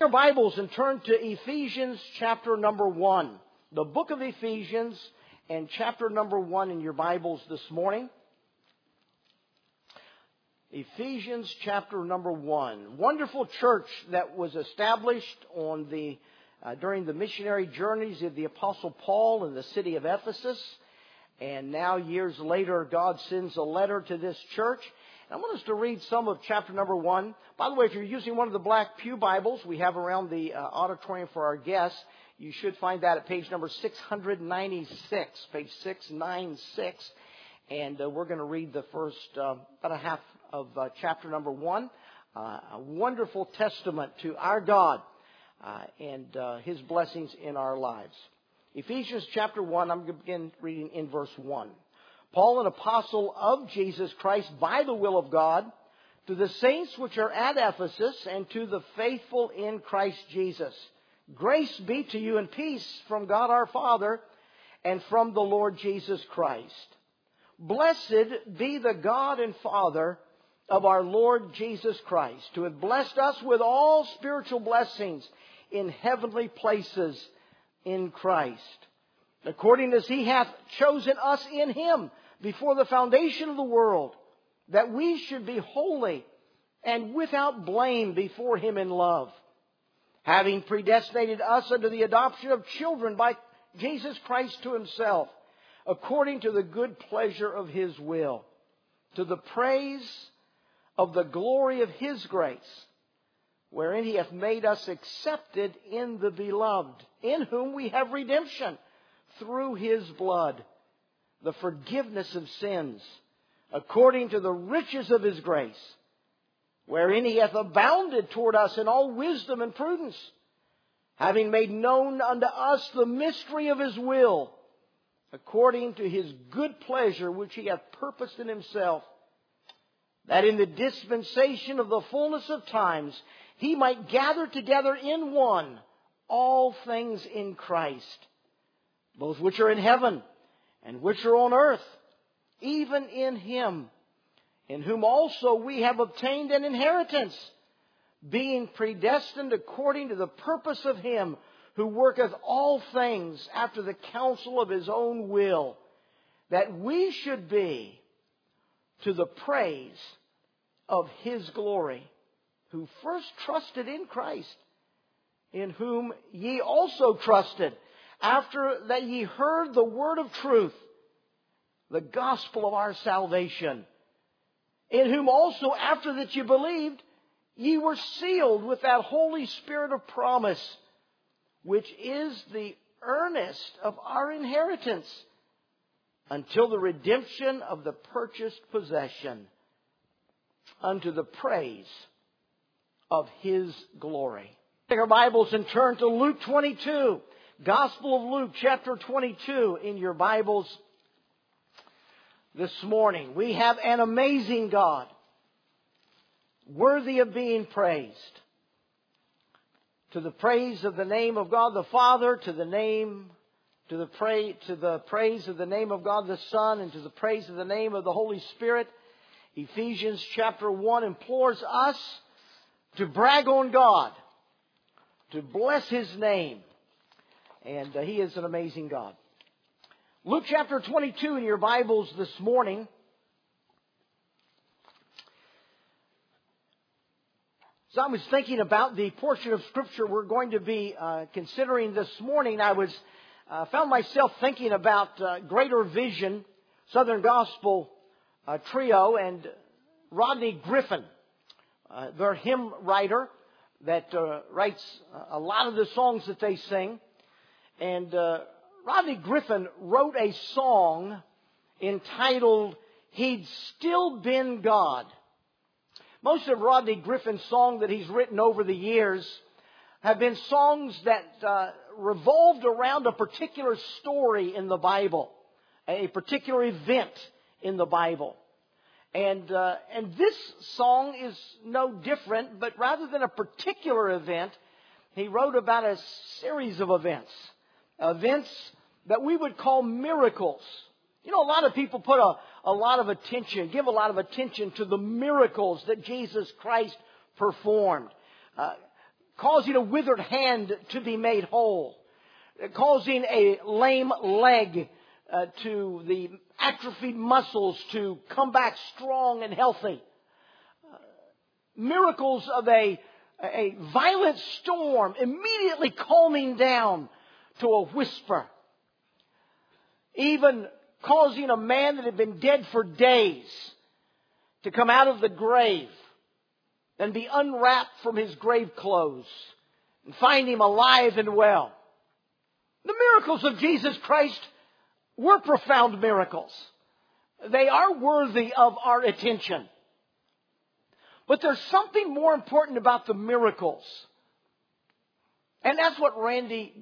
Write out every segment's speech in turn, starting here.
your Bibles and turn to Ephesians chapter number one. The book of Ephesians and chapter number one in your Bibles this morning. Ephesians chapter number one. Wonderful church that was established on the, uh, during the missionary journeys of the apostle Paul in the city of Ephesus. And now years later, God sends a letter to this church I want us to read some of chapter number one. By the way, if you're using one of the black Pew Bibles we have around the uh, auditorium for our guests, you should find that at page number 696, page 696. And uh, we're going to read the first uh, about a half of uh, chapter number one. Uh, a wonderful testament to our God uh, and His blessings in our lives. Ephesians chapter one, I'm going to begin reading in verse one. Paul, an apostle of Jesus Christ by the will of God, to the saints which are at Ephesus and to the faithful in Christ Jesus. Grace be to you and peace from God our Father and from the Lord Jesus Christ. Blessed be the God and Father of our Lord Jesus Christ, who hath blessed us with all spiritual blessings in heavenly places in Christ according as he hath chosen us in him before the foundation of the world, that we should be holy and without blame before him in love, having predestinated us unto the adoption of children by Jesus Christ to himself, according to the good pleasure of his will, to the praise of the glory of his grace, wherein he hath made us accepted in the beloved, in whom we have redemption through his blood the forgiveness of sins according to the riches of his grace, wherein he hath abounded toward us in all wisdom and prudence, having made known unto us the mystery of his will, according to his good pleasure which he hath purposed in himself, that in the dispensation of the fullness of times he might gather together in one all things in Christ both which are in heaven and which are on earth, even in him, in whom also we have obtained an inheritance, being predestined according to the purpose of him who worketh all things after the counsel of his own will, that we should be to the praise of his glory, who first trusted in Christ, in whom ye also trusted after that ye heard the word of truth, the gospel of our salvation, in whom also after that ye believed, ye were sealed with that Holy Spirit of promise, which is the earnest of our inheritance until the redemption of the purchased possession unto the praise of his glory. Take our Bibles and turn to Luke 22. Gospel of Luke, chapter 22, in your Bibles this morning. We have an amazing God, worthy of being praised. To the praise of the name of God the Father, to the name, to the pray, to the praise of the name of God the Son, and to the praise of the name of the Holy Spirit. Ephesians chapter 1 implores us to brag on God, to bless His name, and uh, He is an amazing God. Luke chapter 22 in your Bibles this morning. So I was thinking about the portion of Scripture we're going to be uh, considering this morning. I was uh, found myself thinking about uh, Greater Vision, Southern Gospel uh, Trio, and Rodney Griffin, uh, their hymn writer that uh, writes a lot of the songs that they sing. And uh, Rodney Griffin wrote a song entitled He'd Still Been God. Most of Rodney Griffin's songs that he's written over the years have been songs that uh, revolved around a particular story in the Bible, a particular event in the Bible. And, uh, and this song is no different, but rather than a particular event, he wrote about a series of events events that we would call miracles. You know, a lot of people put a, a lot of attention, give a lot of attention to the miracles that Jesus Christ performed. Uh, causing a withered hand to be made whole, causing a lame leg uh, to the atrophied muscles to come back strong and healthy. Uh, miracles of a, a violent storm immediately calming down to a whisper. Even causing a man that had been dead for days to come out of the grave and be unwrapped from his grave clothes and find him alive and well. The miracles of Jesus Christ were profound miracles. They are worthy of our attention. But there's something more important about the miracles. And that's what Randy,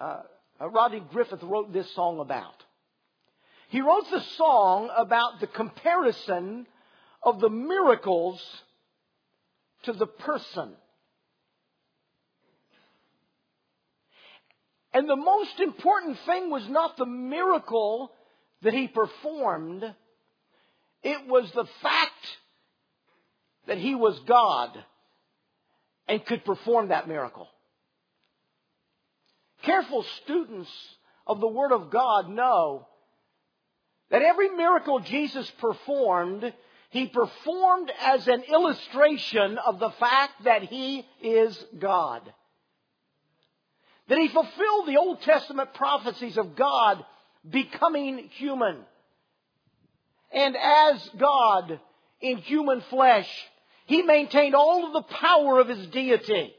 uh, uh Rodney Griffith wrote this song about. He wrote the song about the comparison of the miracles to the person. And the most important thing was not the miracle that he performed, it was the fact that he was God and could perform that miracle. Careful students of the Word of God know that every miracle Jesus performed he performed as an illustration of the fact that he is God. That he fulfilled the Old Testament prophecies of God becoming human. And as God in human flesh, he maintained all of the power of his deity.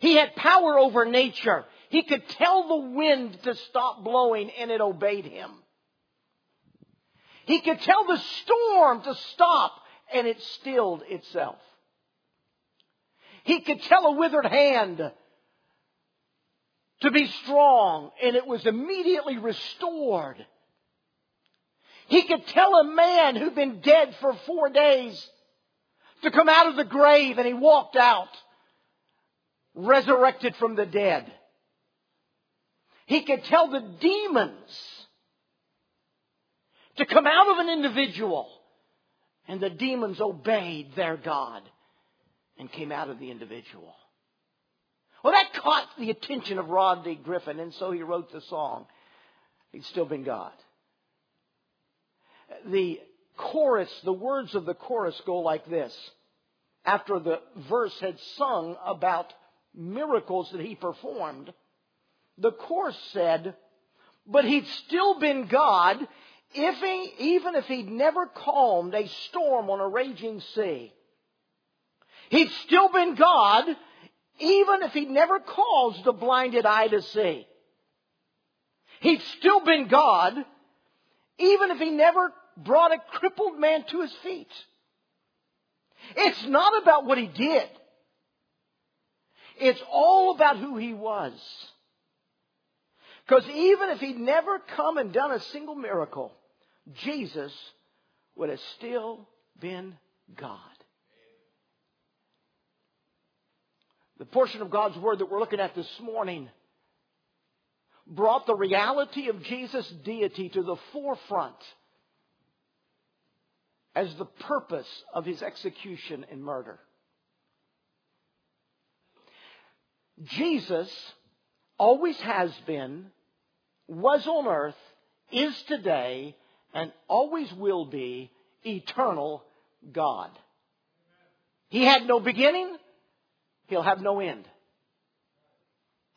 He had power over nature. He could tell the wind to stop blowing and it obeyed him. He could tell the storm to stop and it stilled itself. He could tell a withered hand to be strong and it was immediately restored. He could tell a man who'd been dead for four days to come out of the grave and he walked out resurrected from the dead. He could tell the demons to come out of an individual. And the demons obeyed their God and came out of the individual. Well, that caught the attention of Rodney Griffin, and so he wrote the song. He'd still been God. The chorus, the words of the chorus go like this. After the verse had sung about miracles that he performed, the chorus said, but he'd still been God if he, even if he'd never calmed a storm on a raging sea, he'd still been God, even if he'd never caused a blinded eye to see. He'd still been God, even if he never brought a crippled man to his feet. It's not about what he did. It's all about who he was. Because even if he'd never come and done a single miracle, Jesus would have still been God. The portion of God's Word that we're looking at this morning brought the reality of Jesus' deity to the forefront as the purpose of his execution and murder. Jesus always has been, was on earth, is today, and always will be eternal God. He had no beginning, he'll have no end.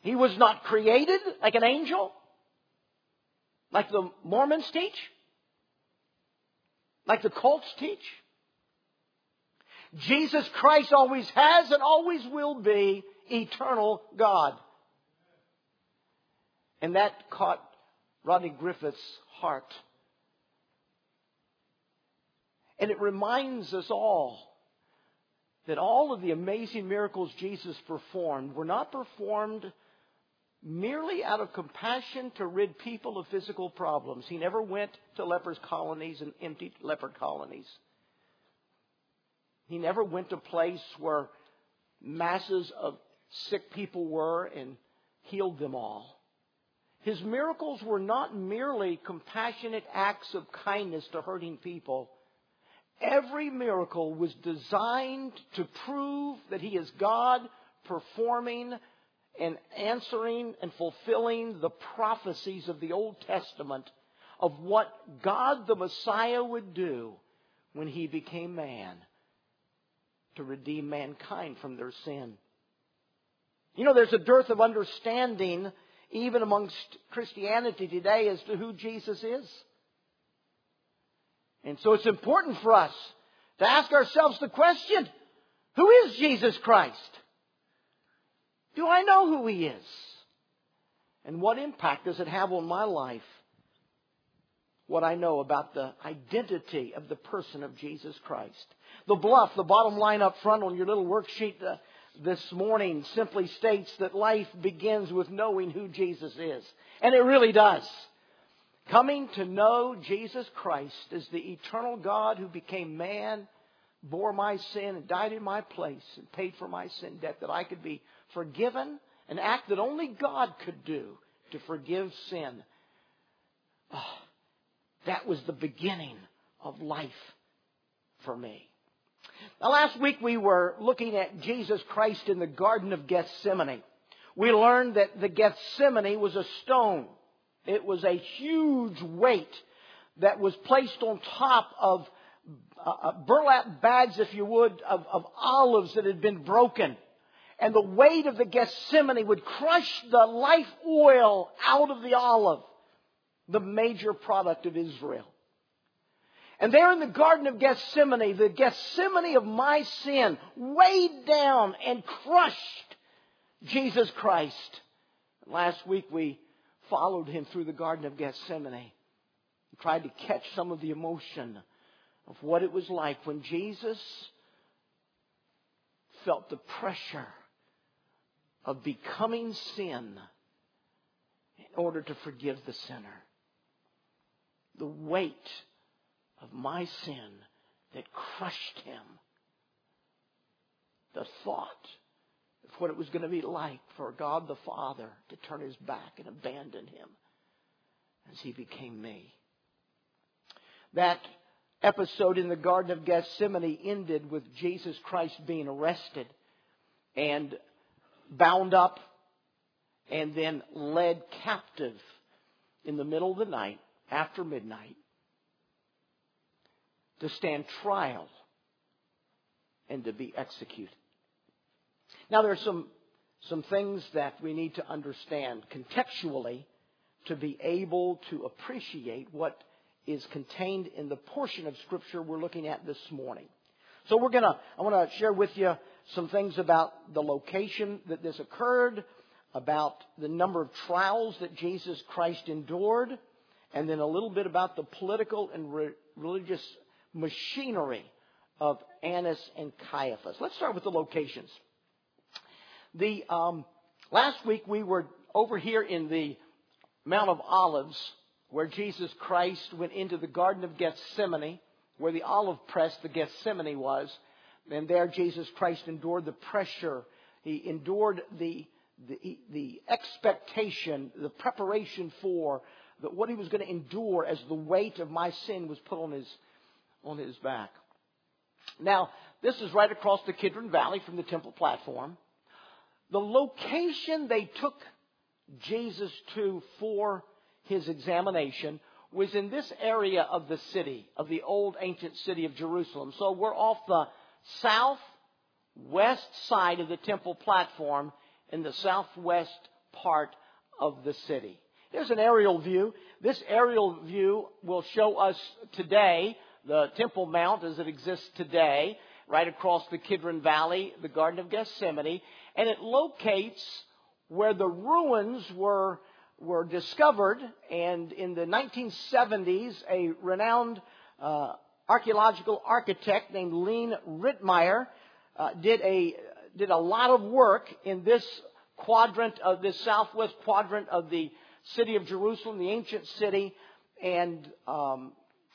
He was not created like an angel, like the Mormons teach, like the cults teach. Jesus Christ always has and always will be eternal God. And that caught Rodney Griffith's heart. And it reminds us all that all of the amazing miracles Jesus performed were not performed merely out of compassion to rid people of physical problems. He never went to lepers' colonies and emptied leper colonies. He never went to a place where masses of sick people were and healed them all. His miracles were not merely compassionate acts of kindness to hurting people. Every miracle was designed to prove that He is God performing and answering and fulfilling the prophecies of the Old Testament of what God the Messiah would do when he became man to redeem mankind from their sin. You know, there's a dearth of understanding even amongst Christianity today as to who Jesus is. And so it's important for us to ask ourselves the question, who is Jesus Christ? Do I know who He is? And what impact does it have on my life? What I know about the identity of the person of Jesus Christ. The bluff, the bottom line up front on your little worksheet this morning simply states that life begins with knowing who Jesus is. And it really does. Coming to know Jesus Christ as the eternal God who became man, bore my sin, and died in my place, and paid for my sin debt that I could be forgiven, an act that only God could do to forgive sin. Oh, that was the beginning of life for me. Now, last week we were looking at Jesus Christ in the Garden of Gethsemane. We learned that the Gethsemane was a stone. It was a huge weight that was placed on top of uh, uh burlap bags, if you would, of, of olives that had been broken and the weight of the Gethsemane would crush the life oil out of the olive, the major product of Israel. And there in the Garden of Gethsemane, the Gethsemane of my sin weighed down and crushed Jesus Christ. Last week we followed him through the Garden of Gethsemane and tried to catch some of the emotion of what it was like when Jesus felt the pressure of becoming sin in order to forgive the sinner. The weight of my sin that crushed him. The thought of what it was going to be like for God the Father to turn his back and abandon him as he became me. That episode in the Garden of Gethsemane ended with Jesus Christ being arrested and bound up, and then led captive in the middle of the night, after midnight, to stand trial and to be executed. Now, there are some, some things that we need to understand contextually to be able to appreciate what is contained in the portion of Scripture we're looking at this morning. So we're gonna, I want to share with you some things about the location that this occurred, about the number of trials that Jesus Christ endured, and then a little bit about the political and re- religious machinery of Annas and Caiaphas. Let's start with the locations. The um, last week we were over here in the Mount of Olives, where Jesus Christ went into the Garden of Gethsemane, where the olive press, the Gethsemane was, and there Jesus Christ endured the pressure. He endured the, the, the expectation, the preparation for the, what he was going to endure as the weight of my sin was put on his, on his back. Now, this is right across the Kidron Valley from the temple platform. The location they took Jesus to for his examination was in this area of the city, of the old ancient city of Jerusalem. So we're off the southwest side of the temple platform in the southwest part of the city. Here's an aerial view. This aerial view will show us today the Temple Mount as it exists today, right across the Kidron Valley, the Garden of Gethsemane, and it locates where the ruins were were discovered. And in the 1970s, a renowned uh, archaeological architect named Leen Ritmeyer uh, did a did a lot of work in this quadrant of this southwest quadrant of the city of Jerusalem, the ancient city, and um,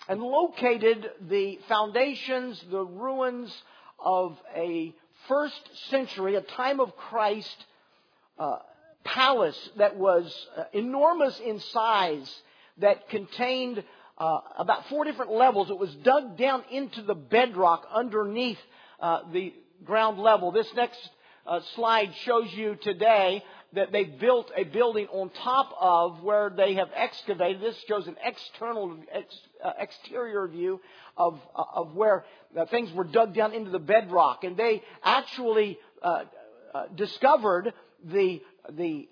and located the foundations, the ruins of a first century, a time of Christ uh, palace that was uh, enormous in size, that contained uh, about four different levels. It was dug down into the bedrock underneath uh, the ground level. This next uh, slide shows you today that they built a building on top of where they have excavated. This shows an external ex, uh, exterior view of uh, of where uh, things were dug down into the bedrock, and they actually uh, uh, discovered the the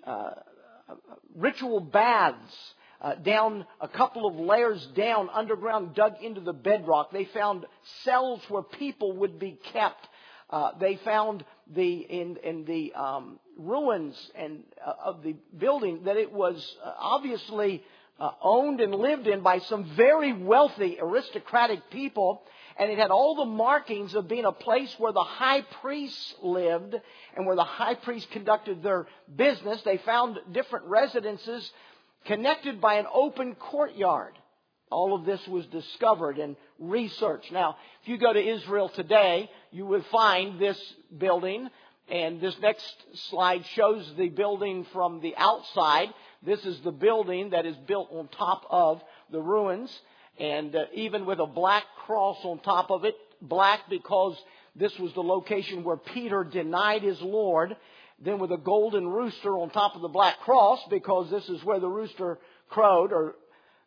ritual baths. Uh, down a couple of layers down underground, dug into the bedrock. They found cells where people would be kept. Uh, they found the in in the um, ruins and uh, of the building that it was uh, obviously uh, owned and lived in by some very wealthy aristocratic people and it had all the markings of being a place where the high priests lived and where the high priests conducted their business. They found different residences connected by an open courtyard. All of this was discovered and researched. Now, if you go to Israel today, you will find this building, and this next slide shows the building from the outside. This is the building that is built on top of the ruins and uh, even with a black cross on top of it, black because this was the location where Peter denied his Lord, then with a golden rooster on top of the black cross because this is where the rooster crowed, or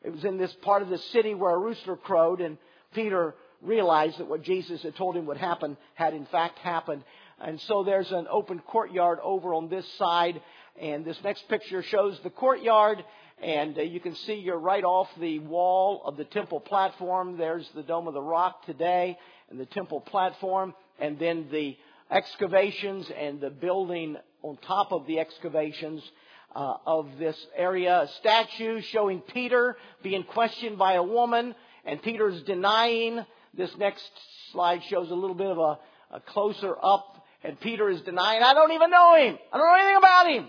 it was in this part of the city where a rooster crowed, and Peter realized that what Jesus had told him would happen had in fact happened. And so there's an open courtyard over on this side, and this next picture shows the courtyard and uh, you can see you're right off the wall of the temple platform. There's the Dome of the Rock today and the temple platform. And then the excavations and the building on top of the excavations uh, of this area. A statue showing Peter being questioned by a woman and Peter's denying. This next slide shows a little bit of a, a closer up and Peter is denying, I don't even know him. I don't know anything about him.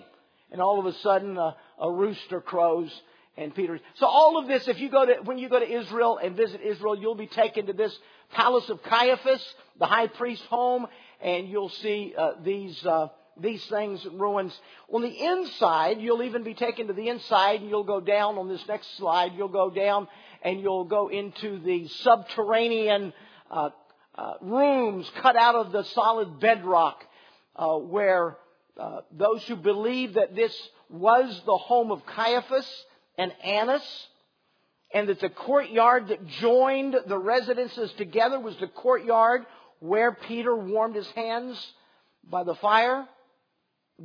And all of a sudden, uh, a rooster crows and Peter. So all of this, if you go to, when you go to Israel and visit Israel, you'll be taken to this palace of Caiaphas, the high priest's home, and you'll see uh, these uh, these things ruins. On the inside, you'll even be taken to the inside, and you'll go down on this next slide. You'll go down and you'll go into the subterranean uh, uh rooms cut out of the solid bedrock, uh, where uh, those who believe that this was the home of Caiaphas and Annas, and that the courtyard that joined the residences together was the courtyard where Peter warmed his hands by the fire,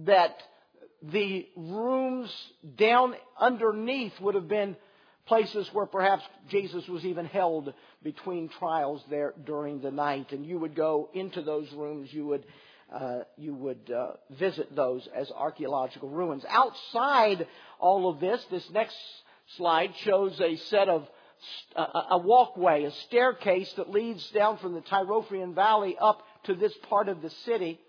that the rooms down underneath would have been places where perhaps Jesus was even held between trials there during the night. And you would go into those rooms, you would uh, you would uh, visit those as archaeological ruins. Outside all of this, this next slide shows a set of a walkway, a staircase that leads down from the Tyropoeon Valley up to this part of the city.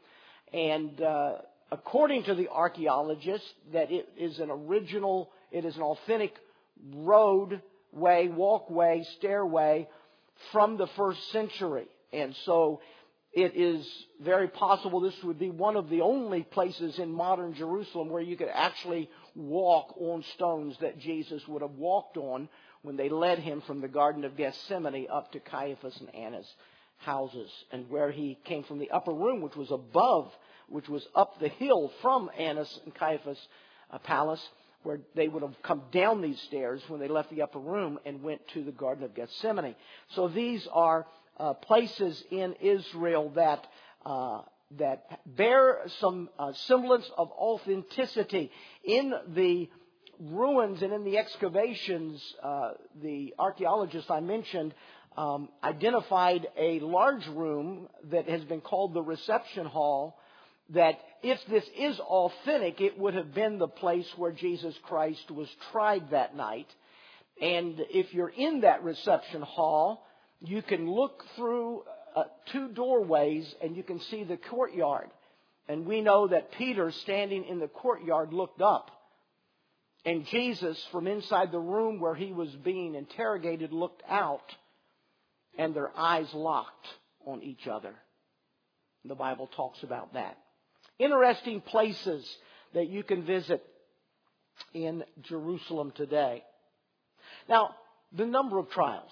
And uh, according to the archaeologists, that it is an original, it is an authentic roadway, walkway, stairway from the first century. And so it is very possible this would be one of the only places in modern Jerusalem where you could actually walk on stones that Jesus would have walked on when they led him from the Garden of Gethsemane up to Caiaphas and Annas' houses, and where he came from the upper room, which was above, which was up the hill from Annas and Caiaphas' uh, palace, where they would have come down these stairs when they left the upper room and went to the Garden of Gethsemane. So these are uh, places in Israel that uh, that bear some uh, semblance of authenticity in the ruins and in the excavations. Uh, the archaeologists I mentioned um, identified a large room that has been called the reception hall. That if this is authentic, it would have been the place where Jesus Christ was tried that night. And if you're in that reception hall, you can look through uh, two doorways and you can see the courtyard. And we know that Peter, standing in the courtyard, looked up. And Jesus, from inside the room where he was being interrogated, looked out. And their eyes locked on each other. The Bible talks about that. Interesting places that you can visit in Jerusalem today. Now, the number of trials.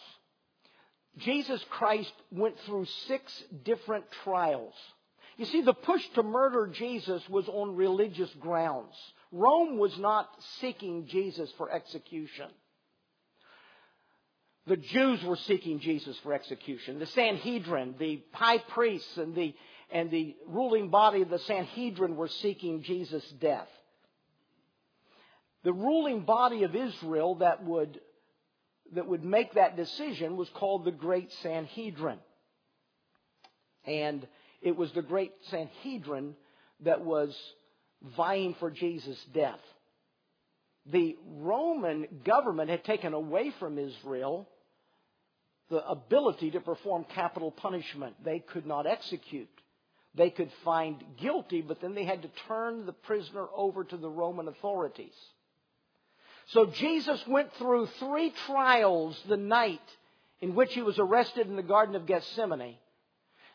Jesus Christ went through six different trials. You see, the push to murder Jesus was on religious grounds. Rome was not seeking Jesus for execution. The Jews were seeking Jesus for execution. The Sanhedrin, the high priests and the, and the ruling body of the Sanhedrin were seeking Jesus' death. The ruling body of Israel that would, that would make that decision was called the Great Sanhedrin. And it was the Great Sanhedrin that was vying for Jesus' death. The Roman government had taken away from Israel the ability to perform capital punishment. They could not execute. They could find guilty, but then they had to turn the prisoner over to the Roman authorities. So Jesus went through three trials the night in which he was arrested in the Garden of Gethsemane.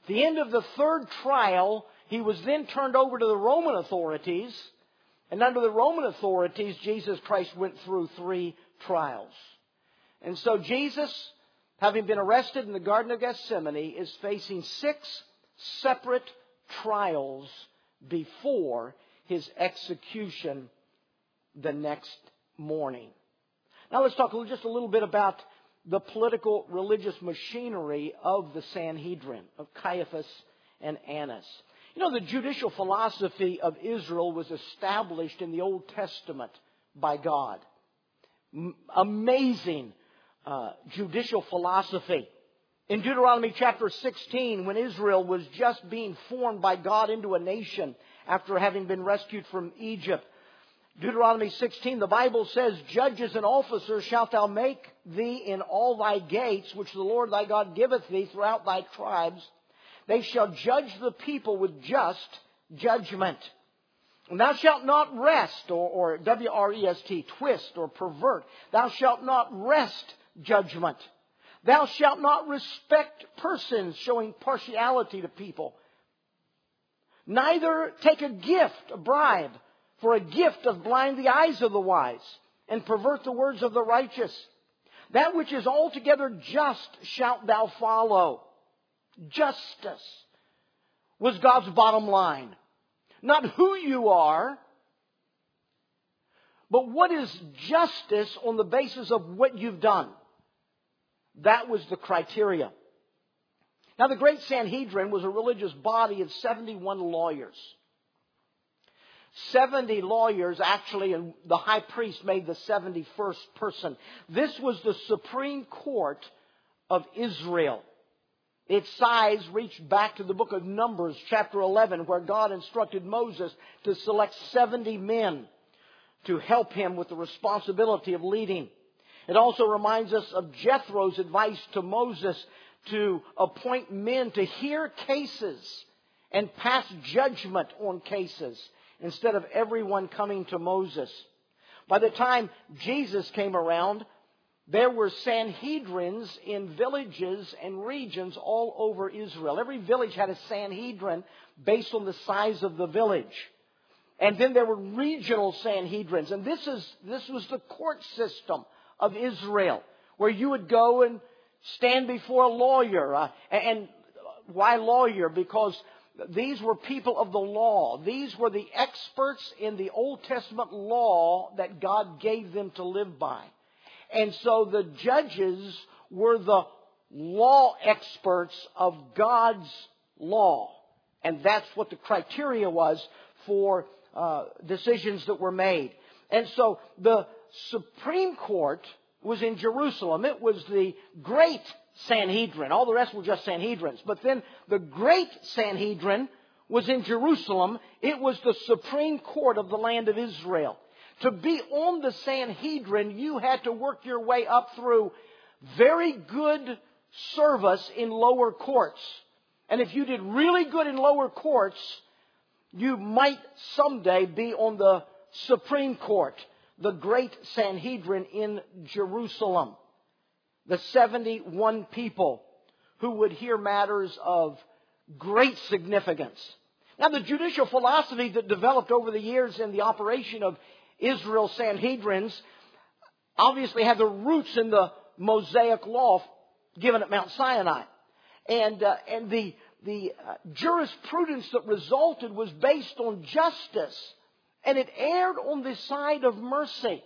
the end of the third trial, he was then turned over to the Roman authorities. And under the Roman authorities, Jesus Christ went through three trials. And so Jesus, having been arrested in the Garden of Gethsemane, is facing six separate trials before his execution the next morning. Now let's talk just a little bit about the political religious machinery of the Sanhedrin, of Caiaphas and Annas. You know, the judicial philosophy of Israel was established in the Old Testament by God. M- amazing uh, judicial philosophy. In Deuteronomy chapter 16, when Israel was just being formed by God into a nation after having been rescued from Egypt, Deuteronomy 16, the Bible says, Judges and officers shalt thou make thee in all thy gates, which the Lord thy God giveth thee throughout thy tribes. They shall judge the people with just judgment. And thou shalt not rest, or, or W-R-E-S-T, twist or pervert. Thou shalt not rest judgment. Thou shalt not respect persons showing partiality to people. Neither take a gift, a bribe, for a gift of blind the eyes of the wise and pervert the words of the righteous. That which is altogether just shalt thou follow. Justice was God's bottom line. Not who you are, but what is justice on the basis of what you've done. That was the criteria. Now, the Great Sanhedrin was a religious body of 71 lawyers. 70 lawyers actually, and the high priest made the 71st person. This was the Supreme Court of Israel. Its size reached back to the book of Numbers, chapter 11, where God instructed Moses to select 70 men to help him with the responsibility of leading. It also reminds us of Jethro's advice to Moses to appoint men to hear cases and pass judgment on cases instead of everyone coming to Moses. By the time Jesus came around, there were Sanhedrins in villages and regions all over Israel. Every village had a Sanhedrin based on the size of the village. And then there were regional Sanhedrins. And this is, this was the court system of Israel, where you would go and stand before a lawyer. Uh, and why lawyer? Because these were people of the law. These were the experts in the Old Testament law that God gave them to live by. And so the judges were the law experts of God's law. And that's what the criteria was for uh, decisions that were made. And so the Supreme Court was in Jerusalem. It was the great Sanhedrin. All the rest were just Sanhedrins. But then the great Sanhedrin was in Jerusalem. It was the supreme court of the land of Israel. To be on the Sanhedrin, you had to work your way up through very good service in lower courts. And if you did really good in lower courts, you might someday be on the Supreme Court, the great Sanhedrin in Jerusalem the 71 people who would hear matters of great significance. Now, the judicial philosophy that developed over the years in the operation of Israel Sanhedrins obviously had the roots in the Mosaic law given at Mount Sinai. And, uh, and the, the uh, jurisprudence that resulted was based on justice, and it erred on the side of mercy.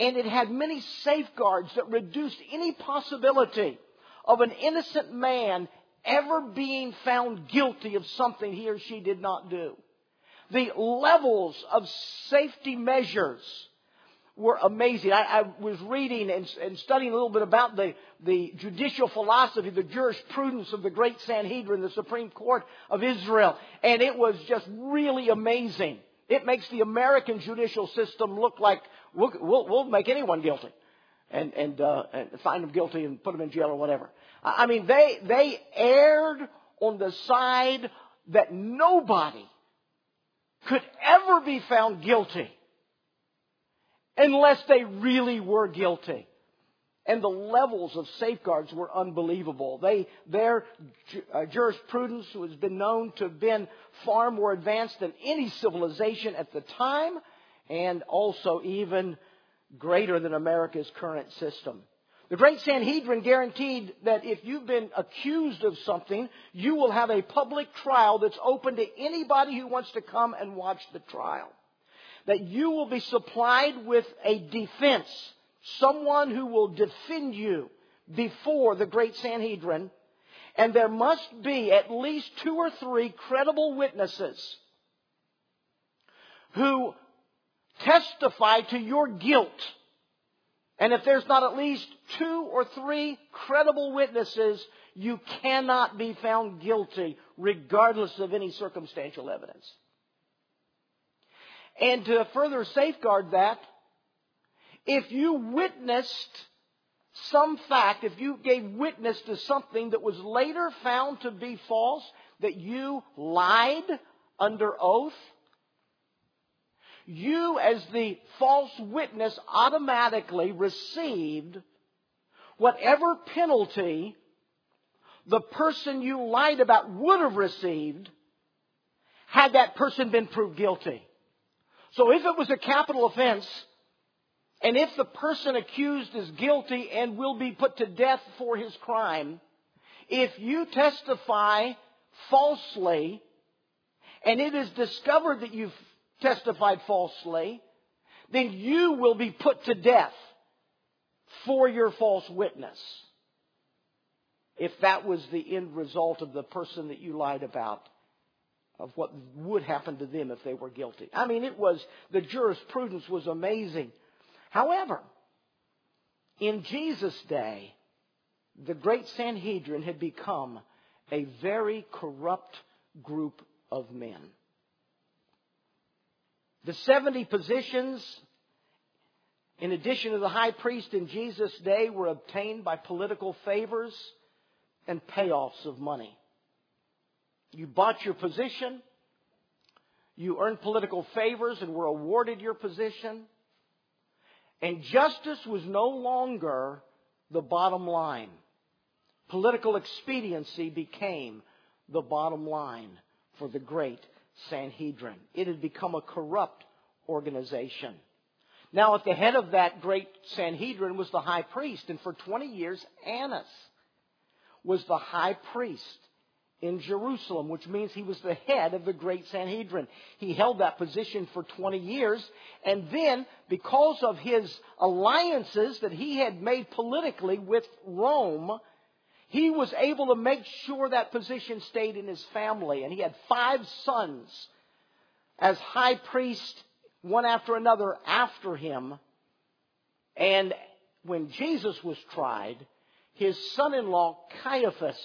And it had many safeguards that reduced any possibility of an innocent man ever being found guilty of something he or she did not do. The levels of safety measures were amazing. I, I was reading and, and, studying a little bit about the, the judicial philosophy, the jurisprudence of the great Sanhedrin, the Supreme Court of Israel, and it was just really amazing. It makes the American judicial system look like we'll, we'll, we'll make anyone guilty and, and, uh, and find them guilty and put them in jail or whatever. I mean, they, they erred on the side that nobody could ever be found guilty unless they really were guilty. And the levels of safeguards were unbelievable. They, their uh, jurisprudence has been known to have been far more advanced than any civilization at the time, and also even greater than America's current system. The great Sanhedrin guaranteed that if you've been accused of something, you will have a public trial that's open to anybody who wants to come and watch the trial. That you will be supplied with a defense, someone who will defend you before the great Sanhedrin, and there must be at least two or three credible witnesses who testify to your guilt and if there's not at least two or three credible witnesses, you cannot be found guilty regardless of any circumstantial evidence. And to further safeguard that, if you witnessed some fact, if you gave witness to something that was later found to be false, that you lied under oath, you as the false witness automatically received whatever penalty the person you lied about would have received had that person been proved guilty. So if it was a capital offense, and if the person accused is guilty and will be put to death for his crime, if you testify falsely, and it is discovered that you've testified falsely, then you will be put to death for your false witness. If that was the end result of the person that you lied about, of what would happen to them if they were guilty. I mean, it was, the jurisprudence was amazing. However, in Jesus' day, the great Sanhedrin had become a very corrupt group of men. The 70 positions, in addition to the high priest in Jesus' day, were obtained by political favors and payoffs of money. You bought your position, you earned political favors and were awarded your position, and justice was no longer the bottom line. Political expediency became the bottom line for the great Sanhedrin. It had become a corrupt organization. Now, at the head of that great Sanhedrin was the high priest, and for 20 years, Annas was the high priest in Jerusalem, which means he was the head of the great Sanhedrin. He held that position for 20 years, and then, because of his alliances that he had made politically with Rome, he was able to make sure that position stayed in his family. And he had five sons as high priest, one after another after him. And when Jesus was tried, his son in law, Caiaphas,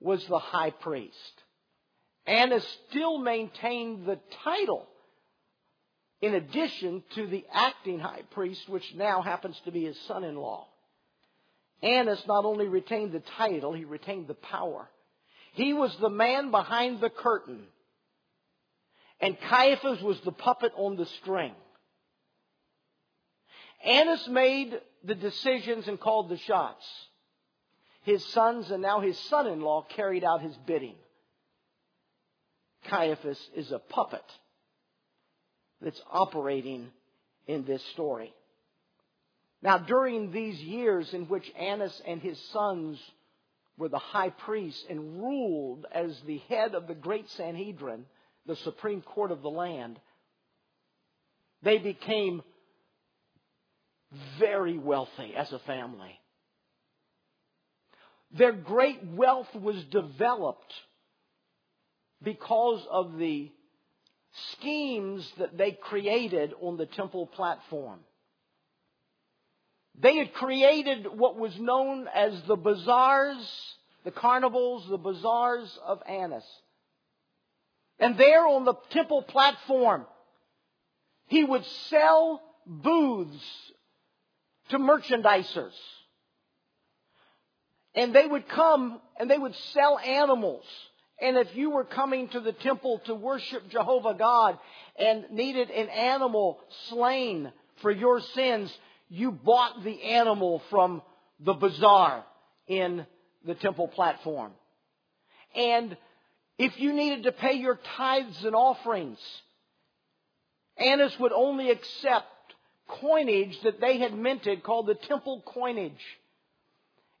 was the high priest. Annas still maintained the title in addition to the acting high priest, which now happens to be his son in law. Annas not only retained the title, he retained the power. He was the man behind the curtain. And Caiaphas was the puppet on the string. Annas made the decisions and called the shots. His sons and now his son in law carried out his bidding. Caiaphas is a puppet that's operating in this story. Now, during these years in which Annas and his sons were the high priest and ruled as the head of the great Sanhedrin, the supreme court of the land, they became very wealthy as a family. Their great wealth was developed because of the schemes that they created on the temple platform. They had created what was known as the bazaars, the carnivals, the bazaars of Annas. And there on the temple platform, he would sell booths to merchandisers. And they would come and they would sell animals. And if you were coming to the temple to worship Jehovah God and needed an animal slain for your sins, you bought the animal from the bazaar in the temple platform. And if you needed to pay your tithes and offerings, Annas would only accept coinage that they had minted called the temple coinage.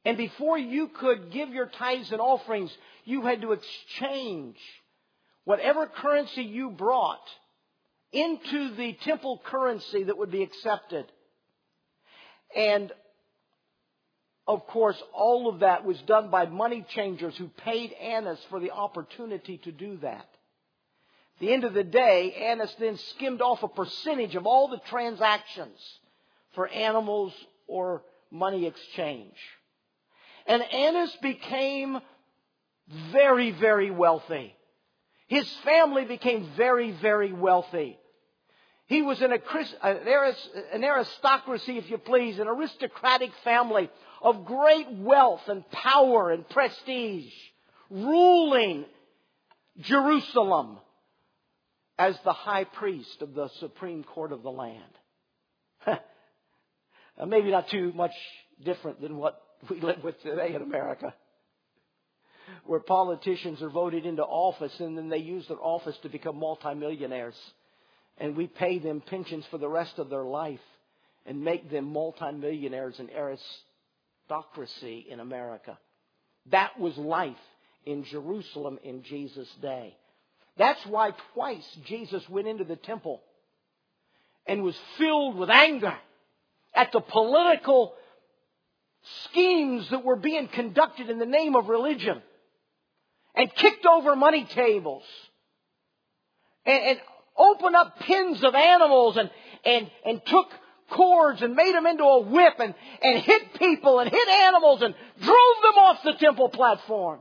And before you could give your tithes and offerings, you had to exchange whatever currency you brought into the temple currency that would be accepted. And of course, all of that was done by money changers who paid Annas for the opportunity to do that. At the end of the day, Annas then skimmed off a percentage of all the transactions for animals or money exchange. And Annas became very, very wealthy. His family became very, very wealthy. He was an, an aristocracy, if you please, an aristocratic family of great wealth and power and prestige, ruling Jerusalem as the high priest of the supreme court of the land. Maybe not too much different than what we live with today in America, where politicians are voted into office and then they use their office to become multimillionaires and we pay them pensions for the rest of their life and make them multimillionaires and aristocracy in America. That was life in Jerusalem in Jesus' day. That's why twice Jesus went into the temple and was filled with anger at the political schemes that were being conducted in the name of religion and kicked over money tables and, and opened up pens of animals and, and, and took cords and made them into a whip and, and hit people and hit animals and drove them off the temple platform.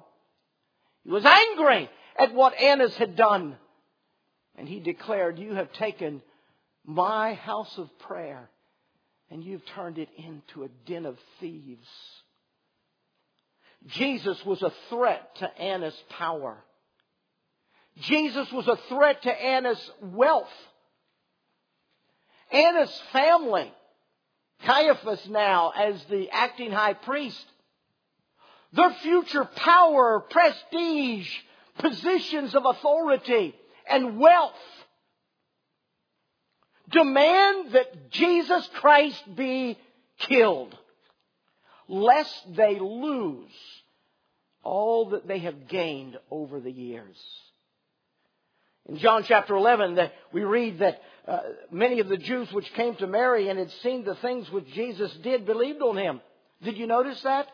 He was angry at what Annas had done. And he declared, You have taken my house of prayer and you've turned it into a den of thieves. Jesus was a threat to Annas' power. Jesus was a threat to Annas' wealth. Annas' family, Caiaphas now as the acting high priest, their future power, prestige, positions of authority, and wealth demand that Jesus Christ be killed, lest they lose all that they have gained over the years. In John chapter 11, we read that uh, many of the Jews which came to Mary and had seen the things which Jesus did believed on him. Did you notice that?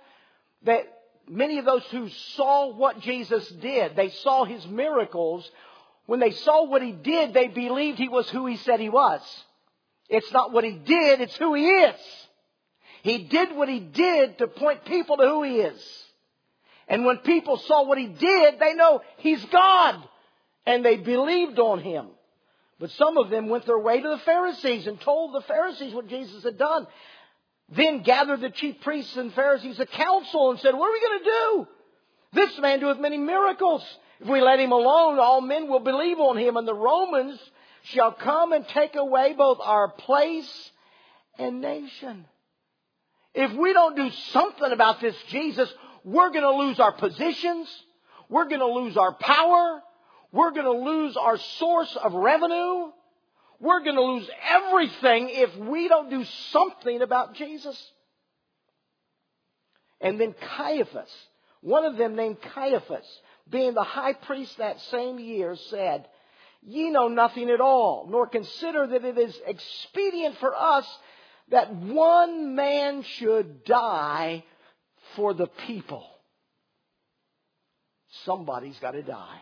That many of those who saw what Jesus did, they saw his miracles. When they saw what he did, they believed he was who he said he was. It's not what he did, it's who he is. He did what he did to point people to who he is. And when people saw what he did, they know he's God and they believed on him. But some of them went their way to the Pharisees and told the Pharisees what Jesus had done. Then gathered the chief priests and Pharisees a council and said, What are we going to do? This man doeth many miracles. If we let him alone, all men will believe on him, and the Romans shall come and take away both our place and nation. If we don't do something about this Jesus, we're going to lose our positions. We're going to lose our power. We're going to lose our source of revenue. We're going to lose everything if we don't do something about Jesus. And then Caiaphas One of them, named Caiaphas, being the high priest that same year, said, Ye know nothing at all, nor consider that it is expedient for us that one man should die for the people. Somebody's got to die.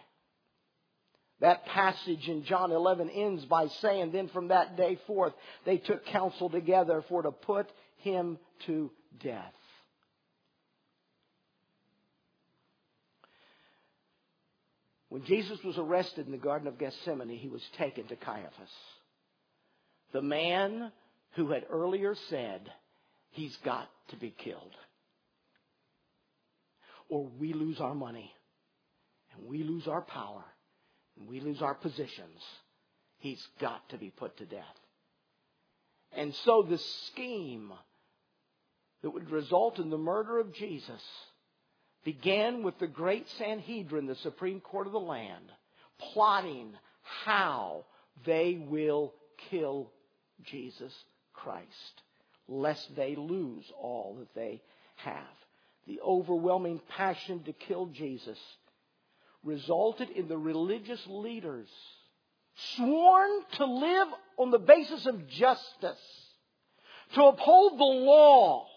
That passage in John 11 ends by saying, Then from that day forth they took counsel together for to put him to death. When Jesus was arrested in the Garden of Gethsemane, he was taken to Caiaphas, the man who had earlier said, He's got to be killed. Or we lose our money, and we lose our power, and we lose our positions. He's got to be put to death. And so the scheme that would result in the murder of Jesus began with the great Sanhedrin, the Supreme Court of the land, plotting how they will kill Jesus Christ, lest they lose all that they have. The overwhelming passion to kill Jesus resulted in the religious leaders sworn to live on the basis of justice, to uphold the law.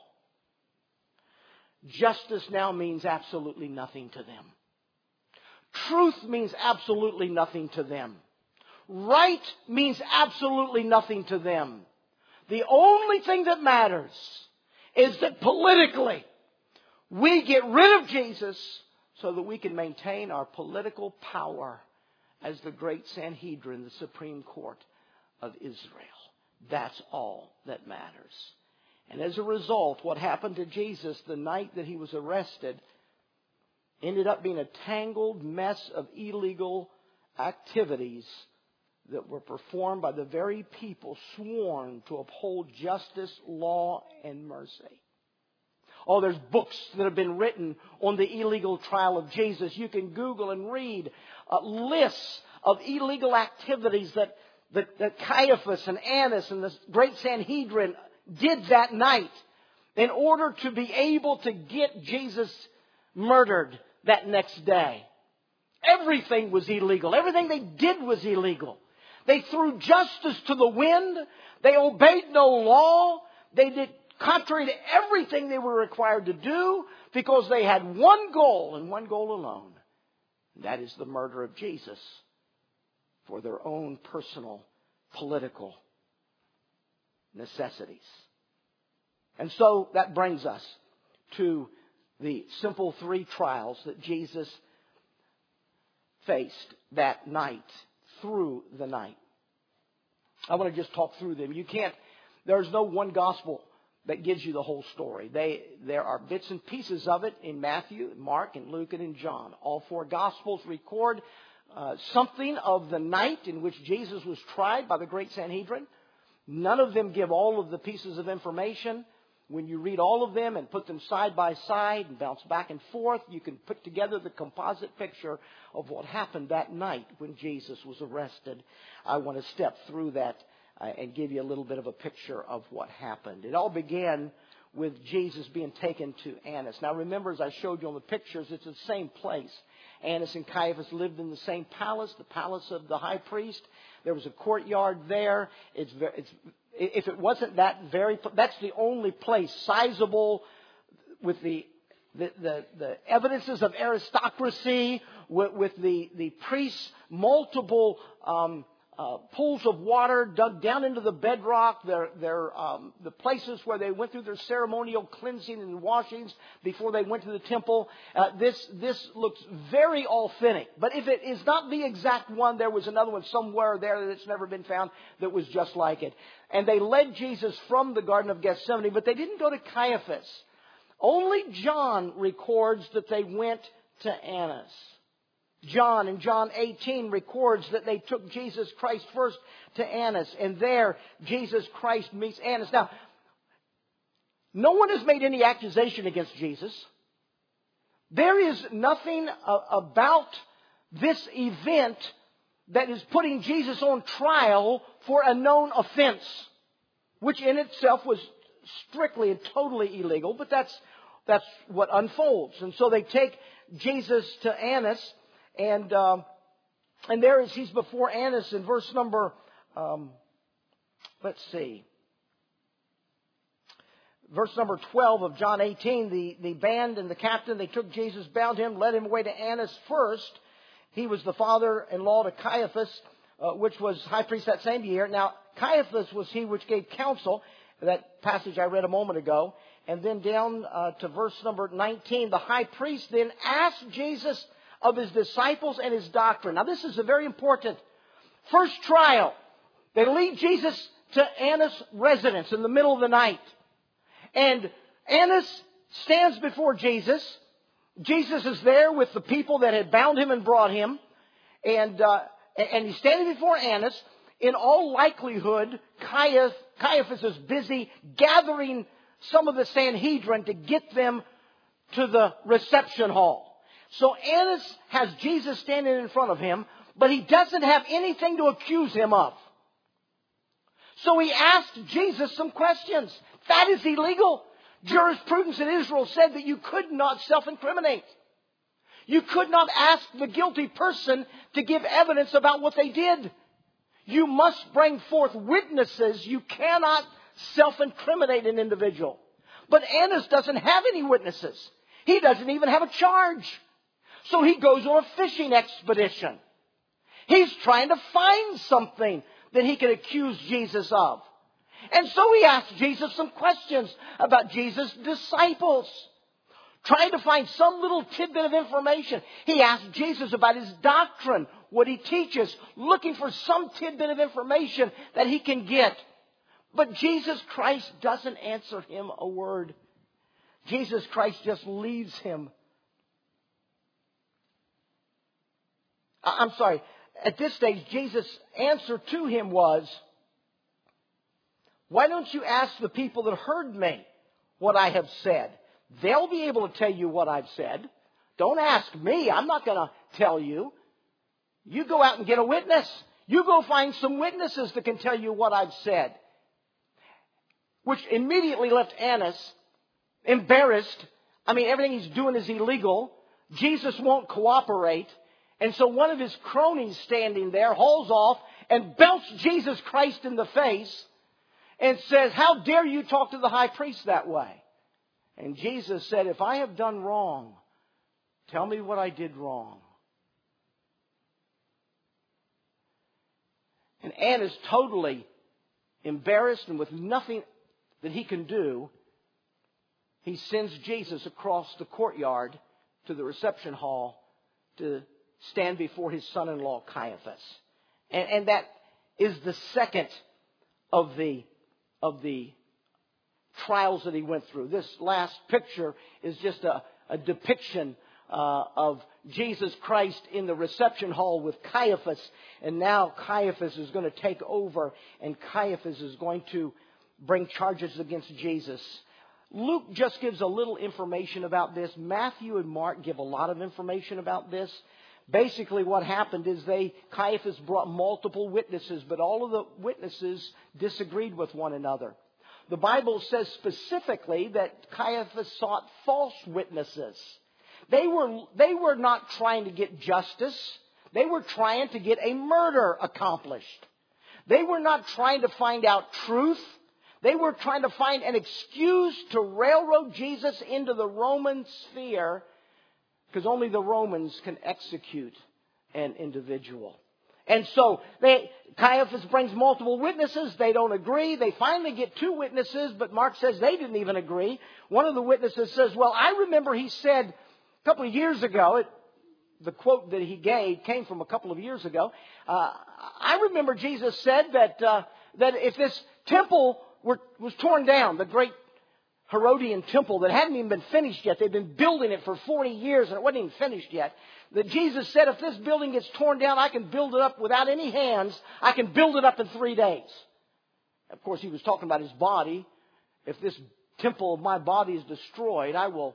Justice now means absolutely nothing to them. Truth means absolutely nothing to them. Right means absolutely nothing to them. The only thing that matters is that politically we get rid of Jesus so that we can maintain our political power as the great Sanhedrin, the Supreme Court of Israel. That's all that matters. And as a result, what happened to Jesus the night that he was arrested ended up being a tangled mess of illegal activities that were performed by the very people sworn to uphold justice, law, and mercy. Oh, there's books that have been written on the illegal trial of Jesus. You can Google and read uh, lists of illegal activities that, that, that Caiaphas and Annas and the great Sanhedrin did that night in order to be able to get Jesus murdered that next day. Everything was illegal. Everything they did was illegal. They threw justice to the wind. They obeyed no law. They did contrary to everything they were required to do because they had one goal and one goal alone. And that is the murder of Jesus for their own personal political necessities. And so that brings us to the simple three trials that Jesus faced that night through the night. I want to just talk through them. You can't, there's no one gospel that gives you the whole story. They, there are bits and pieces of it in Matthew, Mark, and Luke, and in John. All four gospels record uh, something of the night in which Jesus was tried by the great Sanhedrin. None of them give all of the pieces of information. When you read all of them and put them side by side and bounce back and forth, you can put together the composite picture of what happened that night when Jesus was arrested. I want to step through that uh, and give you a little bit of a picture of what happened. It all began with Jesus being taken to Annas. Now remember, as I showed you on the pictures, it's the same place. Annas and Caiaphas lived in the same palace, the palace of the high priest. There was a courtyard there. It's, it's if it wasn't that very, that's the only place sizable with the the, the, the evidences of aristocracy, with, with the, the priests, multiple um, uh, pools of water dug down into the bedrock, their, their, um, the places where they went through their ceremonial cleansing and washings before they went to the temple. Uh, this, this looks very authentic. But if it is not the exact one, there was another one somewhere there that's never been found that was just like it. And they led Jesus from the Garden of Gethsemane, but they didn't go to Caiaphas. Only John records that they went to Annas. John in John 18 records that they took Jesus Christ first to Annas, and there Jesus Christ meets Annas. Now, no one has made any accusation against Jesus. There is nothing about this event that is putting Jesus on trial for a known offense, which in itself was strictly and totally illegal, but that's that's what unfolds. And so they take Jesus to Annas, and um, and there is he's before Annas in verse number. Um, let's see. Verse number 12 of John 18, the, the band and the captain, they took Jesus, bound him, led him away to Annas first. He was the father-in-law to Caiaphas, uh, which was high priest that same year. Now, Caiaphas was he which gave counsel, that passage I read a moment ago. And then down uh, to verse number 19, the high priest then asked Jesus of his disciples and his doctrine. Now, this is a very important first trial. They lead Jesus to Annas' residence in the middle of the night. And Annas stands before Jesus. Jesus is there with the people that had bound him and brought him. And, uh, and he's standing before Annas. In all likelihood, Caiaphas is busy gathering some of the Sanhedrin to get them to the reception hall. So Annas has Jesus standing in front of him, but he doesn't have anything to accuse him of. So he asked Jesus some questions. That is illegal. Jurisprudence in Israel said that you could not self-incriminate. You could not ask the guilty person to give evidence about what they did. You must bring forth witnesses. You cannot self-incriminate an individual. But Annas doesn't have any witnesses. He doesn't even have a charge. So he goes on a fishing expedition. He's trying to find something that he can accuse Jesus of. And so he asks Jesus some questions about Jesus' disciples. Trying to find some little tidbit of information. He asked Jesus about his doctrine, what he teaches, looking for some tidbit of information that he can get. But Jesus Christ doesn't answer him a word. Jesus Christ just leaves him. I'm sorry. At this stage, Jesus' answer to him was, why don't you ask the people that heard me what I have said? They'll be able to tell you what I've said. Don't ask me. I'm not going to tell you. You go out and get a witness. You go find some witnesses that can tell you what I've said. Which immediately left Annas embarrassed. I mean, everything he's doing is illegal. Jesus won't cooperate. And so one of his cronies standing there hauls off and belts Jesus Christ in the face and says, How dare you talk to the high priest that way? And Jesus said, If I have done wrong, tell me what I did wrong. And Annas totally embarrassed and with nothing that he can do, he sends Jesus across the courtyard to the reception hall to stand before his son in law Caiaphas. And, and, that is the second of the of the trials that he went through. This last picture is just a, a depiction uh, of Jesus Christ in the reception hall with Caiaphas, and now Caiaphas is going to take over, and Caiaphas is going to bring charges against Jesus. Luke just gives a little information about this. Matthew and Mark give a lot of information about this. Basically, what happened is they, Caiaphas brought multiple witnesses, but all of the witnesses disagreed with one another. The Bible says specifically that Caiaphas sought false witnesses. They were, they were not trying to get justice. They were trying to get a murder accomplished. They were not trying to find out truth. They were trying to find an excuse to railroad Jesus into the Roman sphere because only the Romans can execute an individual. And so they, Caiaphas brings multiple witnesses. They don't agree. They finally get two witnesses, but Mark says they didn't even agree. One of the witnesses says, well, I remember he said a couple of years ago, it, the quote that he gave came from a couple of years ago. Uh, I remember Jesus said that, uh, that if this temple were, was torn down, the great Herodian temple that hadn't even been finished yet. They'd been building it for 40 years and it wasn't even finished yet. That Jesus said, if this building gets torn down, I can build it up without any hands. I can build it up in three days. Of course, he was talking about his body. If this temple of my body is destroyed, I will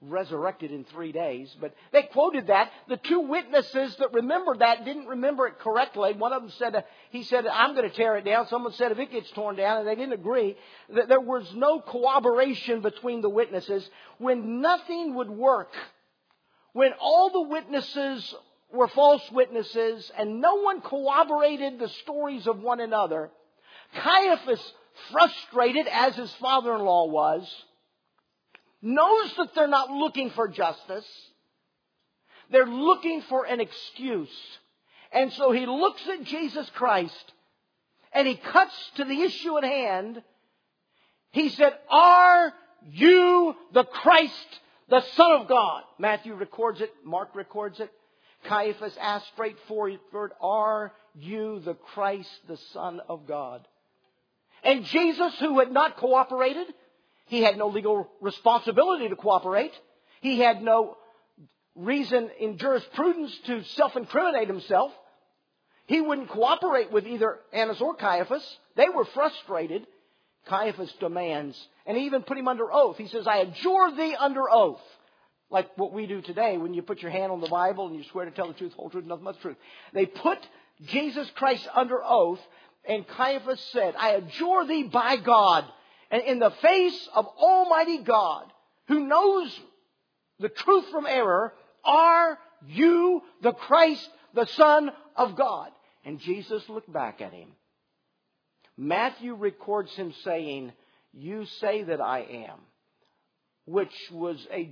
resurrected in three days. But they quoted that. The two witnesses that remembered that didn't remember it correctly. One of them said, uh, he said, I'm going to tear it down. Someone said, if it gets torn down, and they didn't agree. That there was no cooperation between the witnesses. When nothing would work, when all the witnesses were false witnesses and no one corroborated the stories of one another, Caiaphas, frustrated as his father-in-law was, knows that they're not looking for justice. They're looking for an excuse. And so he looks at Jesus Christ and he cuts to the issue at hand. He said, Are you the Christ, the Son of God? Matthew records it, Mark records it. Caiaphas asked straightforward, Are you the Christ, the Son of God? And Jesus, who had not cooperated, he had no legal responsibility to cooperate. He had no reason in jurisprudence to self-incriminate himself. He wouldn't cooperate with either Annas or Caiaphas. They were frustrated. Caiaphas demands, and he even put him under oath. He says, I adjure thee under oath. Like what we do today when you put your hand on the Bible and you swear to tell the truth, whole truth, nothing but the truth. They put Jesus Christ under oath, and Caiaphas said, I adjure thee by God and in the face of Almighty God, who knows the truth from error, are you the Christ, the Son of God? And Jesus looked back at him. Matthew records him saying, You say that I am, which was a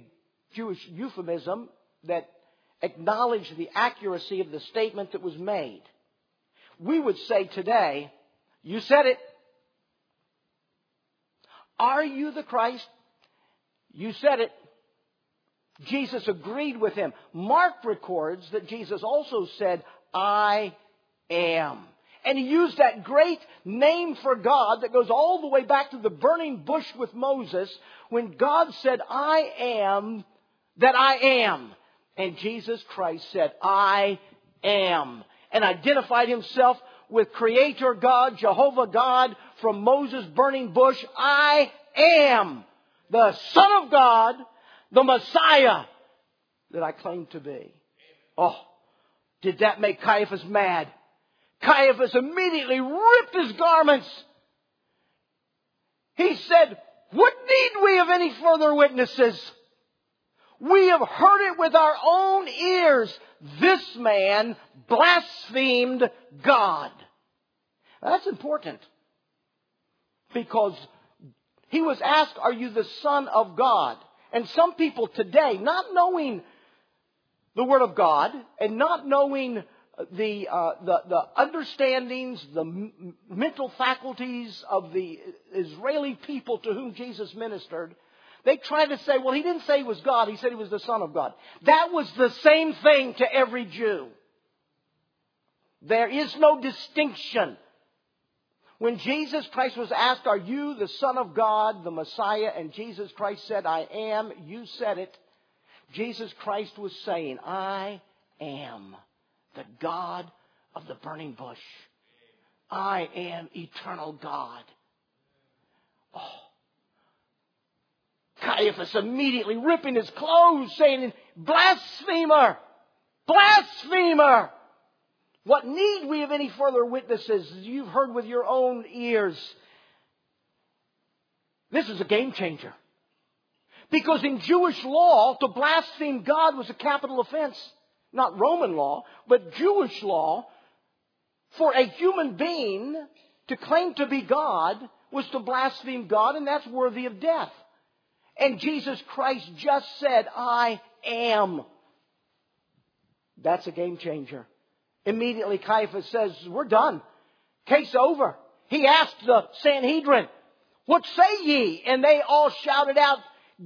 Jewish euphemism that acknowledged the accuracy of the statement that was made. We would say today, You said it. Are you the Christ? You said it. Jesus agreed with him. Mark records that Jesus also said, I am. And he used that great name for God that goes all the way back to the burning bush with Moses when God said, I am that I am. And Jesus Christ said, I am. And identified himself with Creator God, Jehovah God, from Moses' burning bush, I am the Son of God, the Messiah that I claim to be. Oh, did that make Caiaphas mad? Caiaphas immediately ripped his garments. He said, what need we of any further witnesses? We have heard it with our own ears. This man blasphemed God. That's important. Because he was asked, Are you the Son of God? And some people today, not knowing the Word of God and not knowing the, uh, the, the understandings, the m- mental faculties of the Israeli people to whom Jesus ministered, they try to say, well, he didn't say he was God, he said he was the Son of God. That was the same thing to every Jew. There is no distinction when Jesus Christ was asked, Are you the Son of God, the Messiah? And Jesus Christ said, I am. You said it. Jesus Christ was saying, I am the God of the burning bush. I am eternal God. Oh. Caiaphas immediately ripping his clothes, saying, Blasphemer! Blasphemer! What need we of any further witnesses? You've heard with your own ears. This is a game changer. Because in Jewish law, to blaspheme God was a capital offense. Not Roman law, but Jewish law. For a human being to claim to be God was to blaspheme God, and that's worthy of death. And Jesus Christ just said, I am. That's a game changer. Immediately Caiaphas says, We're done. Case over. He asked the Sanhedrin, What say ye? And they all shouted out,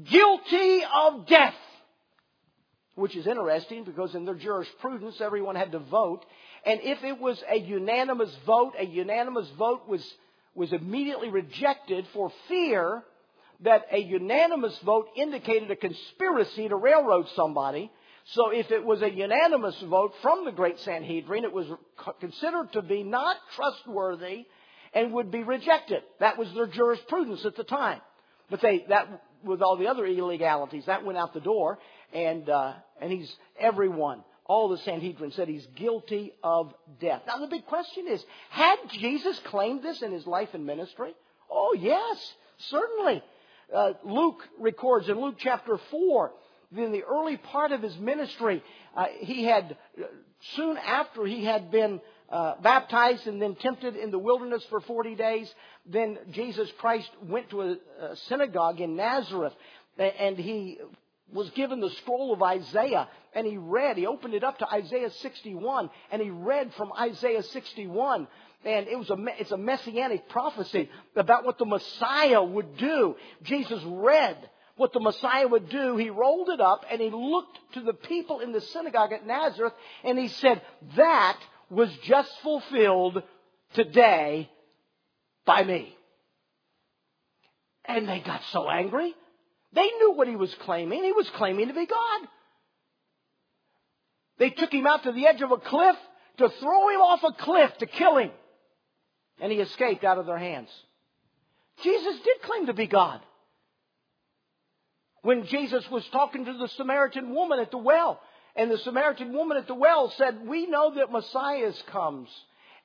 Guilty of death. Which is interesting because in their jurisprudence, everyone had to vote. And if it was a unanimous vote, a unanimous vote was, was immediately rejected for fear that a unanimous vote indicated a conspiracy to railroad somebody. So if it was a unanimous vote from the great Sanhedrin, it was considered to be not trustworthy and would be rejected. That was their jurisprudence at the time. But they, that with all the other illegalities. That went out the door, and uh, and he's everyone. All the Sanhedrin said he's guilty of death. Now the big question is: Had Jesus claimed this in his life and ministry? Oh yes, certainly. Uh, Luke records in Luke chapter four. In the early part of his ministry, uh, he had uh, soon after he had been uh, baptized and then tempted in the wilderness for 40 days. Then Jesus Christ went to a, a synagogue in Nazareth and he was given the scroll of Isaiah and he read, he opened it up to Isaiah 61 and he read from Isaiah 61 and it was a, it's a messianic prophecy about what the Messiah would do. Jesus read what the Messiah would do. He rolled it up and he looked to the people in the synagogue at Nazareth and he said, that was just fulfilled today by me. And they got so angry. They knew what he was claiming. He was claiming to be God. They took him out to the edge of a cliff to throw him off a cliff to kill him. And he escaped out of their hands. Jesus did claim to be God. When Jesus was talking to the Samaritan woman at the well, and the Samaritan woman at the well said, We know that Messiah comes.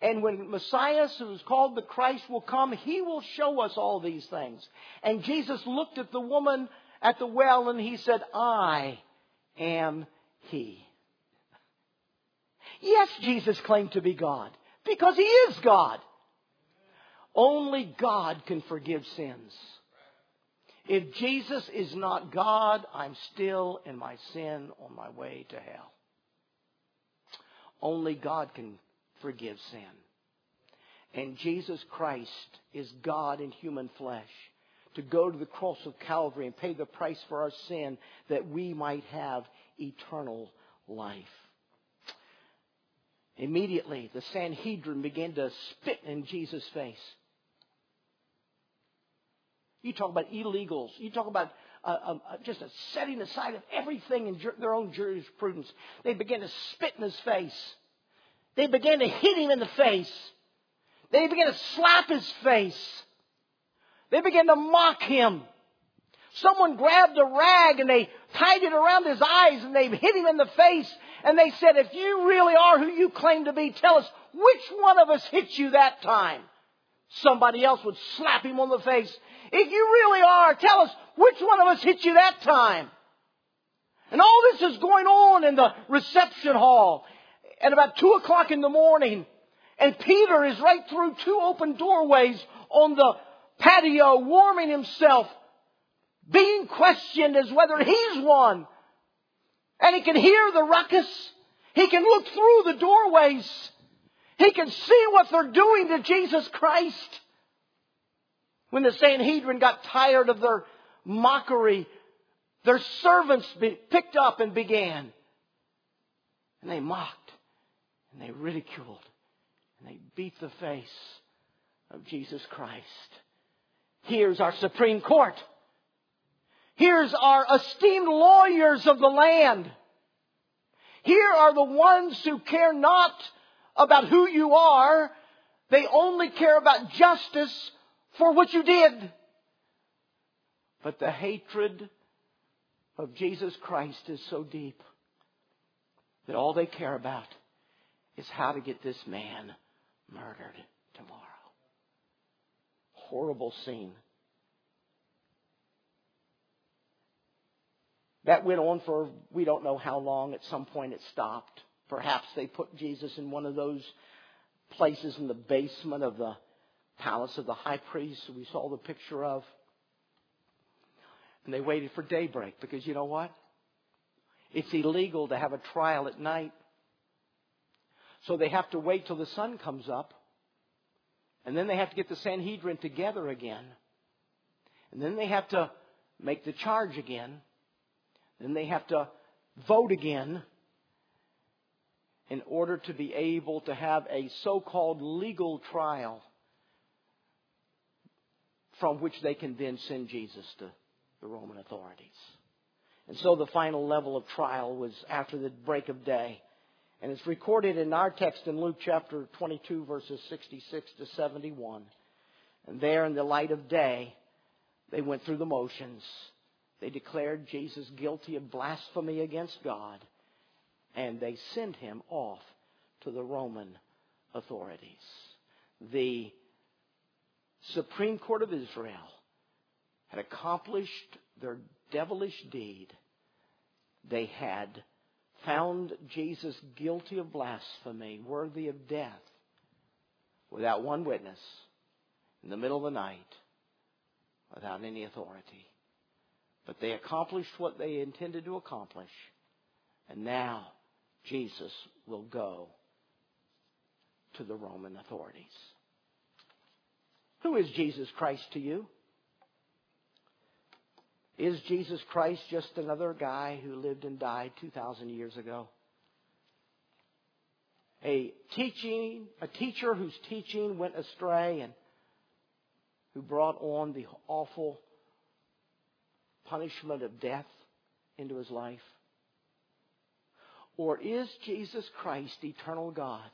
And when Messiah, who is called the Christ, will come, he will show us all these things. And Jesus looked at the woman at the well and he said, I am he. Yes, Jesus claimed to be God because he is God. Only God can forgive sins. If Jesus is not God, I'm still in my sin on my way to hell. Only God can forgive sin. And Jesus Christ is God in human flesh to go to the cross of Calvary and pay the price for our sin that we might have eternal life. Immediately, the Sanhedrin began to spit in Jesus' face. You talk about illegals. You talk about uh, um, uh, just a setting aside of everything in their own jurisprudence. They began to spit in his face. They began to hit him in the face. They began to slap his face. They began to mock him. Someone grabbed a rag and they tied it around his eyes and they hit him in the face and they said, if you really are who you claim to be, tell us which one of us hit you that time. Somebody else would slap him on the face. If you really are, tell us which one of us hit you that time. And all this is going on in the reception hall at about two o'clock in the morning. And Peter is right through two open doorways on the patio warming himself, being questioned as whether he's one. And he can hear the ruckus. He can look through the doorways. He can see what they're doing to Jesus Christ. When the Sanhedrin got tired of their mockery, their servants picked up and began. And they mocked, and they ridiculed, and they beat the face of Jesus Christ. Here's our Supreme Court. Here's our esteemed lawyers of the land. Here are the ones who care not about who you are. They only care about justice for what you did. But the hatred of Jesus Christ is so deep that all they care about is how to get this man murdered tomorrow. Horrible scene. That went on for we don't know how long. At some point it stopped. Perhaps they put Jesus in one of those places in the basement of the palace of the high priest we saw the picture of. And they waited for daybreak because you know what? It's illegal to have a trial at night. So they have to wait till the sun comes up. And then they have to get the Sanhedrin together again. And then they have to make the charge again. Then they have to vote again in order to be able to have a so called legal trial from which they can then send Jesus to the Roman authorities. And so the final level of trial was after the break of day. And it's recorded in our text in Luke chapter 22, verses 66 to 71. And there, in the light of day, they went through the motions They declared Jesus guilty of blasphemy against God, and they sent him off to the Roman authorities. The Supreme Court of Israel had accomplished their devilish deed. They had found Jesus guilty of blasphemy, worthy of death, without one witness, in the middle of the night, without any authority. But they accomplished what they intended to accomplish. And now Jesus will go to the Roman authorities. Who is Jesus Christ to you? Is Jesus Christ just another guy who lived and died 2,000 years ago? A teaching, a teacher whose teaching went astray and who brought on the awful punishment of death into his life? Or is Jesus Christ eternal God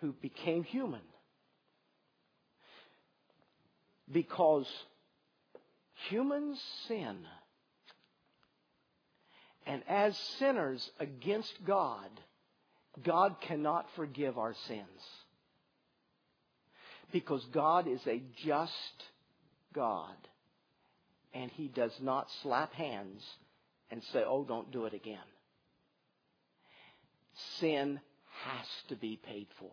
who became human? Because humans sin. And as sinners against God, God cannot forgive our sins. Because God is a just God. And He does not slap hands and say, oh, don't do it again. Sin has to be paid for.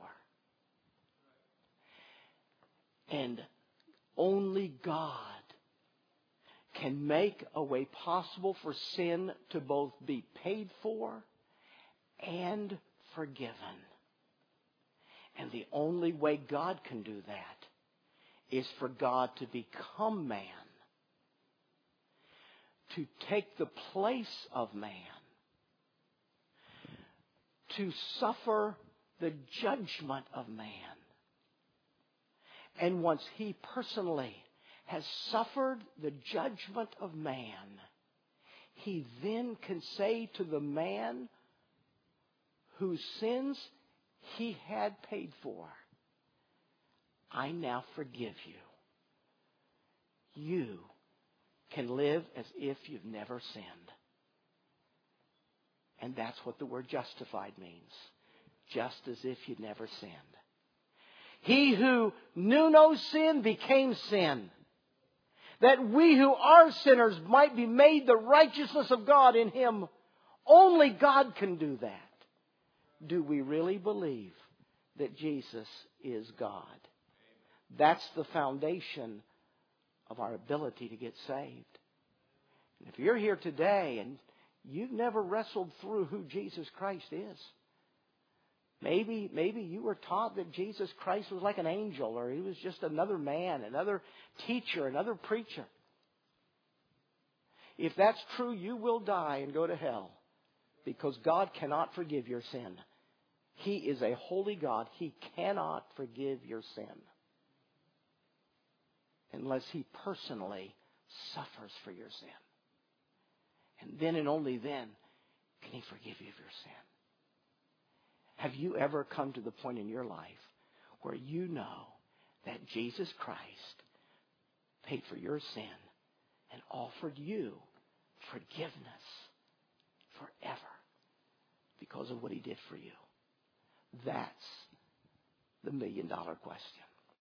And only God can make a way possible for sin to both be paid for and forgiven. And the only way God can do that is for God to become man, to take the place of man, to suffer the judgment of man. And once he personally has suffered the judgment of man, he then can say to the man whose sins he had paid for, I now forgive you. You can live as if you've never sinned. And that's what the word justified means. Just as if you'd never sinned. He who knew no sin became sin that we who are sinners might be made the righteousness of God in Him. Only God can do that. Do we really believe that Jesus is God? That's the foundation of our ability to get saved. And if you're here today and you've never wrestled through who Jesus Christ is, Maybe, maybe you were taught that Jesus Christ was like an angel or he was just another man, another teacher, another preacher. If that's true, you will die and go to hell because God cannot forgive your sin. He is a holy God. He cannot forgive your sin unless He personally suffers for your sin. And then and only then can He forgive you of your sin. Have you ever come to the point in your life where you know that Jesus Christ paid for your sin and offered you forgiveness forever because of what he did for you? That's the million dollar question.